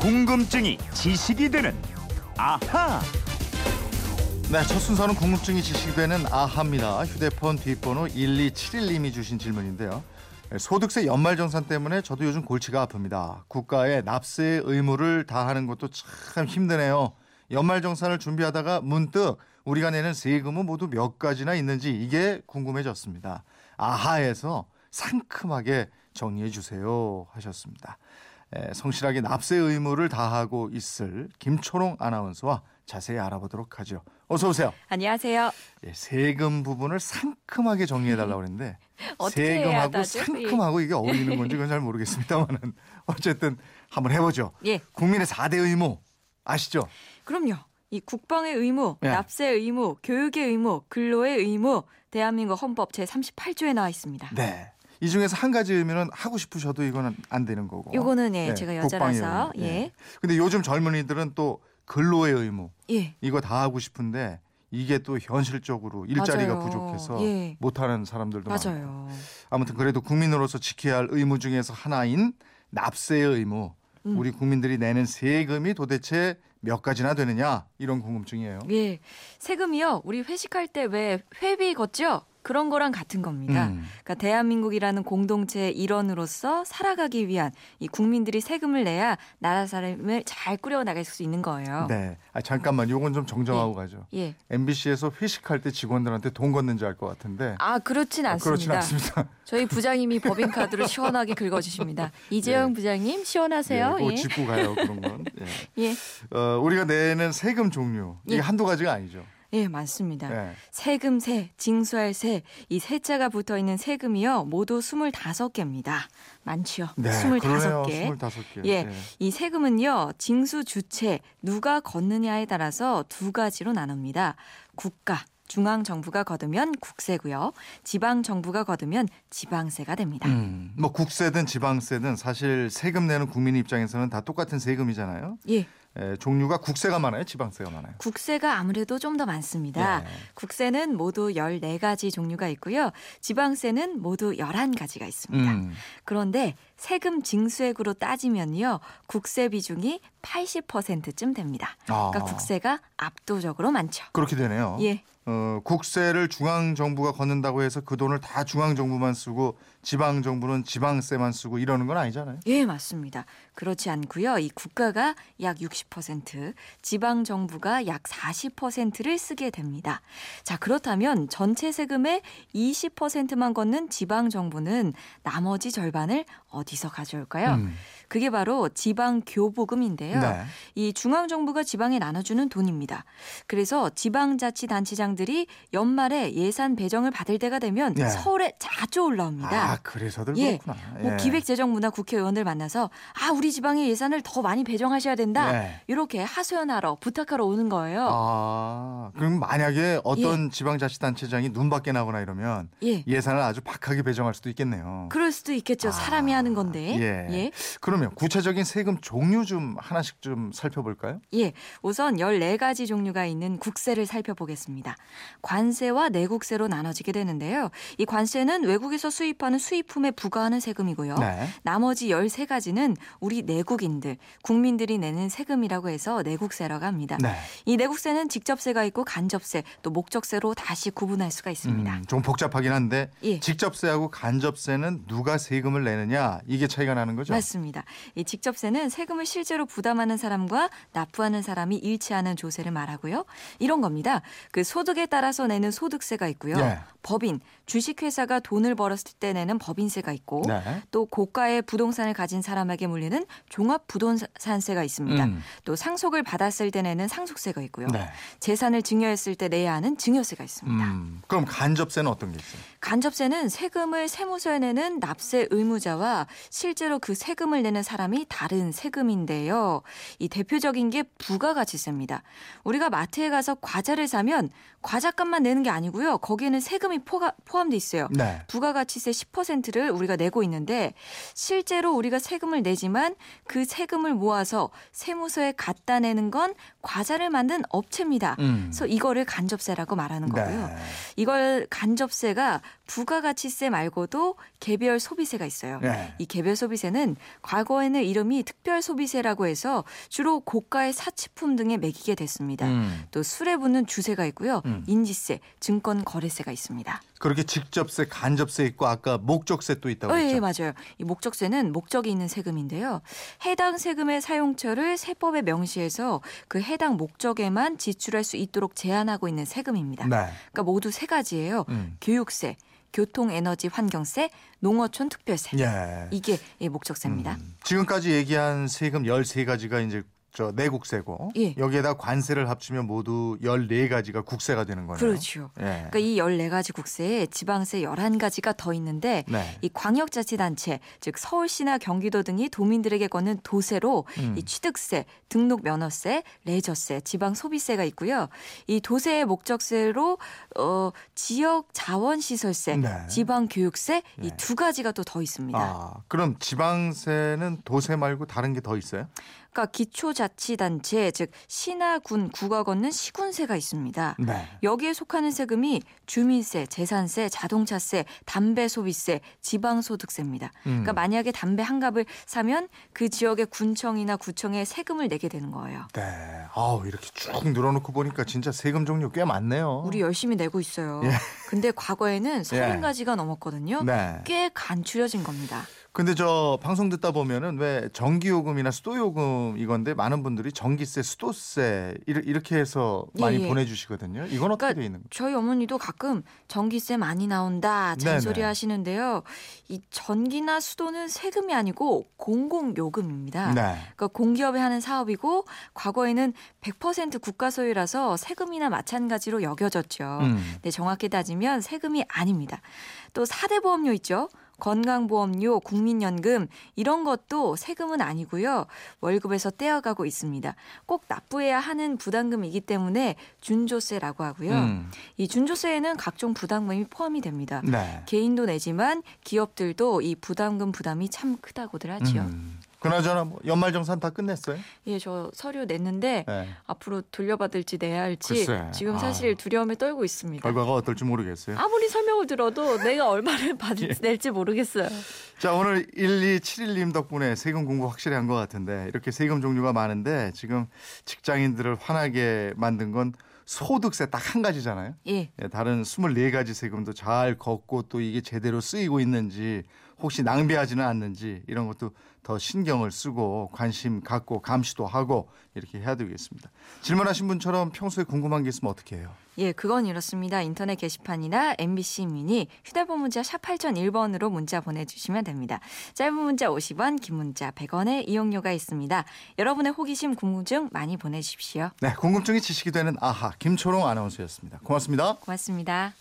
궁금증이 지식이 되는 아하. 네, 첫 순서는 궁금증이 지식이 되는 아하입니다. 휴대폰 뒷번호 1271님이 주신 질문인데요. 소득세 연말정산 때문에 저도 요즘 골치가 아픕니다. 국가에 납세 의무를 다하는 것도 참 힘드네요. 연말정산을 준비하다가 문득 우리가 내는 세금은 모두 몇 가지나 있는지 이게 궁금해졌습니다. 아하에서 상큼하게 정리해 주세요 하셨습니다. 에, 성실하게 납세 의무를 다하고 있을 김초롱 아나운서와 자세히 알아보도록 하죠. 어서 오세요. 안녕하세요. 예, 세금 부분을 상큼하게 정리해 달라고 그랬는데 세금하고? 상큼하고 이게 어울리는 건지 그건 잘 모르겠습니다만은 어쨌든 한번 해보죠. 예, 국민의 4대 의무 아시죠? 그럼요. 이 국방의 의무, 예. 납세 의무, 교육의 의무, 근로의 의무, 대한민국 헌법 제 38조에 나와 있습니다. 네. 이 중에서 한 가지 의무는 하고 싶으셔도 이거는 안 되는 거고. 요거는 예, 네, 제가 여자라서 의무. 예, 근데 요즘 젊은이들은 또 근로의 의무 예, 이거 다 하고 싶은데 이게 또 현실적으로 일자리가 맞아요. 부족해서 예. 못하는 사람들도 많고. 맞아요. 아무튼 그래도 국민으로서 지켜야 할 의무 중에서 하나인 납세의 의무. 음. 우리 국민들이 내는 세금이 도대체 몇 가지나 되느냐 이런 궁금증이에요. 예, 세금이요. 우리 회식할 때 왜 회비 걷죠? 그런 거랑 같은 겁니다. 음. 그러니까 대한민국이라는 공동체의 일원으로서 살아가기 위한 이 국민들이 세금을 내야 나라 사람을 잘 꾸려 나갈 수 있는 거예요. 네. 아, 잠깐만 요건 좀 정정하고 가죠. 예. MBC에서 회식할 때 직원들한테 돈 걷는지 알 것 같은데. 아 그렇진 아, 않습니다. 그렇진 않습니다. 저희 부장님이 법인카드로 시원하게 긁어 주십니다. 이재영 부장님 시원하세요. 예. 짚고 가요 그런 건. 예. 예. 어, 우리가 내는 세금 종류 이게 예. 한두 가지가 아니죠. 예, 맞습니다. 네. 세금세, 징수할 세, 이 세자가 붙어 있는 세금이요. 모두 25개입니다. 많지요. 네, 25개. 그러네요. 25개. 예. 이 세금은요, 징수 주체, 누가 걷느냐에 따라서 두 가지로 나눕니다. 국가, 중앙 정부가 거두면 국세고요. 지방 정부가 거두면 지방세가 됩니다. 음, 뭐 국세든 지방세든 사실 세금 내는 국민 입장에서는 다 똑같은 세금이잖아요. 예. 에, 종류가 국세가 많아요, 지방세가 많아요. 국세가 아무래도 좀 더 많습니다. 네. 국세는 모두 14가지 종류가 있고요. 지방세는 모두 11가지가 있습니다. 음, 그런데 세금 징수액으로 따지면요. 국세 비중이 80%쯤 됩니다. 아, 그러니까 국세가 압도적으로 많죠. 그렇게 되네요. 예. 어, 국세를 중앙 정부가 걷는다고 해서 그 돈을 다 중앙 정부만 쓰고 지방 정부는 지방세만 쓰고 이러는 건 아니잖아요. 예, 맞습니다. 그렇지 않고요. 이 국가가 약 60%, 지방 정부가 약 40%를 쓰게 됩니다. 자, 그렇다면 전체 세금의 20%만 걷는 지방 정부는 나머지 절반을 어디서 가져올까요? 음, 그게 바로 지방 교부금인데요. 네. 이 중앙 정부가 지방에 나눠주는 돈입니다. 그래서 지방자치단체장들이 연말에 예산 배정을 받을 때가 되면 예. 서울에 자주 올라옵니다. 아, 그래서들 예. 그렇구나. 뭐 예. 기획재정문화 국회의원들 만나서 아 우리 지방의 예산을 더 많이 배정하셔야 된다. 예. 이렇게 하소연하러 부탁하러 오는 거예요. 아, 그럼 만약에 어떤 지방자치단체장이 눈밖에 나거나 이러면 예. 예산을 아주 박하게 배정할 수도 있겠네요. 그럴 수도 있겠죠. 사람이 아, 하는 건데. 예. 예. 그러면 구체적인 세금 종류 좀 하나씩 좀 살펴볼까요? 예. 우선 14가지 종류가 있는 국세를 살펴보겠습니다. 관세와 내국세로 나눠지게 되는데요. 이 관세는 외국에서 수입하 는 수입품에 부과하는 세금이고요. 네. 나머지 13가지는 우리 내국인들, 국민들이 내는 세금이라고 해서 내국세라고 합니다. 네. 이 내국세는 직접세가 있고 간접세, 또 목적세로 다시 구분할 수가 있습니다. 음, 좀 복잡하긴 한데 예. 직접세하고 간접세는 누가 세금을 내느냐 이게 차이가 나는 거죠. 맞습니다. 이 직접세는 세금을 실제로 부담하는 사람과 납부하는 사람이 일치하는 조세를 말하고요. 이런 겁니다. 그 소득에 따라서 내는 소득세가 있고요. 예. 법인, 주식회사가 돈을 벌었을 때 내는 법인세가 있고 네. 또 고가의 부동산을 가진 사람에게 물리는 종합부동산세가 있습니다. 음. 또 상속을 받았을 때 내는 상속세가 있고요. 네. 재산을 증여했을 때 내야 하는 증여세가 있습니다. 음, 그럼 간접세는 어떤 게 있어요? 간접세는 세금을 세무서에 내는 납세 의무자와 실제로 그 세금을 내는 사람이 다른 세금인데요. 이 대표적인 게 부가가치세입니다. 우리가 마트에 가서 과자를 사면 과자값만 내는 게 아니고요. 거기에는 세금이 포가, 포함돼 있어요. 네. 부가가치세 10%를 우리가 내고 있는데 실제로 우리가 세금을 내지만 그 세금을 모아서 세무서에 갖다 내는 건 과자를 만든 업체입니다. 음. 그래서 이거를 간접세라고 말하는 거고요. 네. 이걸 간접세가 부가가치세 말고도 개별 소비세가 있어요. 네. 이 개별 소비세는 과거에는 이름이 특별 소비세라고 해서 주로 고가의 사치품 등에 매기게 됐습니다. 음. 또 술에 붙는 주세가 있고요. 음. 인지세, 증권 거래세가 있습니다. 그렇게 직접세, 간접세 있고 아까 목적세 또 있다고 어, 예, 했죠. 예, 맞아요. 이 목적세는 목적이 있는 세금인데요. 해당 세금의 사용처를 세법에 명시해서 그 해당 목적에만 지출할 수 있도록 제한하고 있는 세금입니다. 네. 그러니까 모두 세 가지예요. 음. 교육세, 교통 에너지 환경세, 농어촌 특별세. 예. 이게 예, 목적세입니다. 음. 지금까지 얘기한 세금 13가지가 이제 저 내국세고 예. 여기에다 관세를 합치면 모두 14가지가 국세가 되는 거네요. 그렇죠. 예. 그러니까 이 14가지 국세에 지방세 11가지가 더 있는데 네. 이 광역자치단체, 즉 서울시나 경기도 등이 도민들에게 거는 도세로 음. 이 취득세, 등록 면허세, 레저세, 지방 소비세가 있고요. 이 도세의 목적세로 어 지역 자원 시설세, 네. 지방 교육세 이 네. 두 가지가 또 더 있습니다. 아, 그럼 지방세는 도세 말고 다른 게 더 있어요? 그러니까 기초자치단체, 즉 시나 군, 구가 걷는 시군세가 있습니다. 네. 여기에 속하는 세금이 주민세, 재산세, 자동차세, 담배 소비세, 지방소득세입니다. 음. 그러니까 만약에 담배 한 갑을 사면 그 지역의 군청이나 구청에 세금을 내게 되는 거예요. 네. 아우, 이렇게 쭉 늘어놓고 보니까 진짜 세금 종류 꽤 많네요. 우리 열심히 내고 있어요. 예. 근데 과거에는 서른 가지가 넘었거든요. 네. 꽤 간추려진 겁니다. 근데 저 방송 듣다 보면은 왜 전기 요금이나 수도 요금 이건데 많은 분들이 전기세, 수도세 이렇게 해서 많이 예, 예. 보내 주시거든요. 이건 어떻게 그러니까 돼 있는 거예요? 저희 어머니도 가끔 전기세 많이 나온다 잔소리 네네. 하시는데요. 이 전기나 수도는 세금이 아니고 공공 요금입니다. 네. 그러니까 공기업이 하는 사업이고 과거에는 100% 국가 소유라서 세금이나 마찬가지로 여겨졌죠. 음. 네, 정확히 따지면 세금이 아닙니다. 또 4대 보험료 있죠. 건강보험료, 국민연금 이런 것도 세금은 아니고요. 월급에서 떼어가고 있습니다. 꼭 납부해야 하는 부담금이기 때문에 준조세라고 하고요. 음. 이 준조세에는 각종 부담금이 포함이 됩니다. 네. 개인도 내지만 기업들도 이 부담금 부담이 참 크다고들 하지요. 음. 그나저나 뭐 연말정산 다 끝냈어요? 예, 저 서류 냈는데 네. 앞으로 돌려받을지 내야 할지 글쎄. 지금 아. 사실 두려움에 떨고 있습니다. 결과가 어떨지 모르겠어요. 아무리 설명을 들어도 내가 얼마를 받을 낼지 모르겠어요. 자 오늘 1271님 덕분에 세금 공부 확실히 한 것 같은데 이렇게 세금 종류가 많은데 지금 직장인들을 화나게 만든 건 소득세 딱 한 가지잖아요. 예. 예, 다른 24가지 세금도 잘 걷고 또 이게 제대로 쓰이고 있는지 혹시 낭비하지는 않는지 이런 것도 더 신경을 쓰고 관심 갖고 감시도 하고 이렇게 해야 되겠습니다. 질문하신 분처럼 평소에 궁금한 게 있으면 어떻게 해요? 예, 그건 이렇습니다. 인터넷 게시판이나 MBC 미니 휴대폰 문자 샵 8001번으로 문자 보내주시면 됩니다. 짧은 문자 50원, 긴 문자 100원의 이용료가 있습니다. 여러분의 호기심, 궁금증 많이 보내주십시오. 네, 궁금증이 지식이 되는 아하 김초롱 아나운서였습니다. 고맙습니다. 고맙습니다.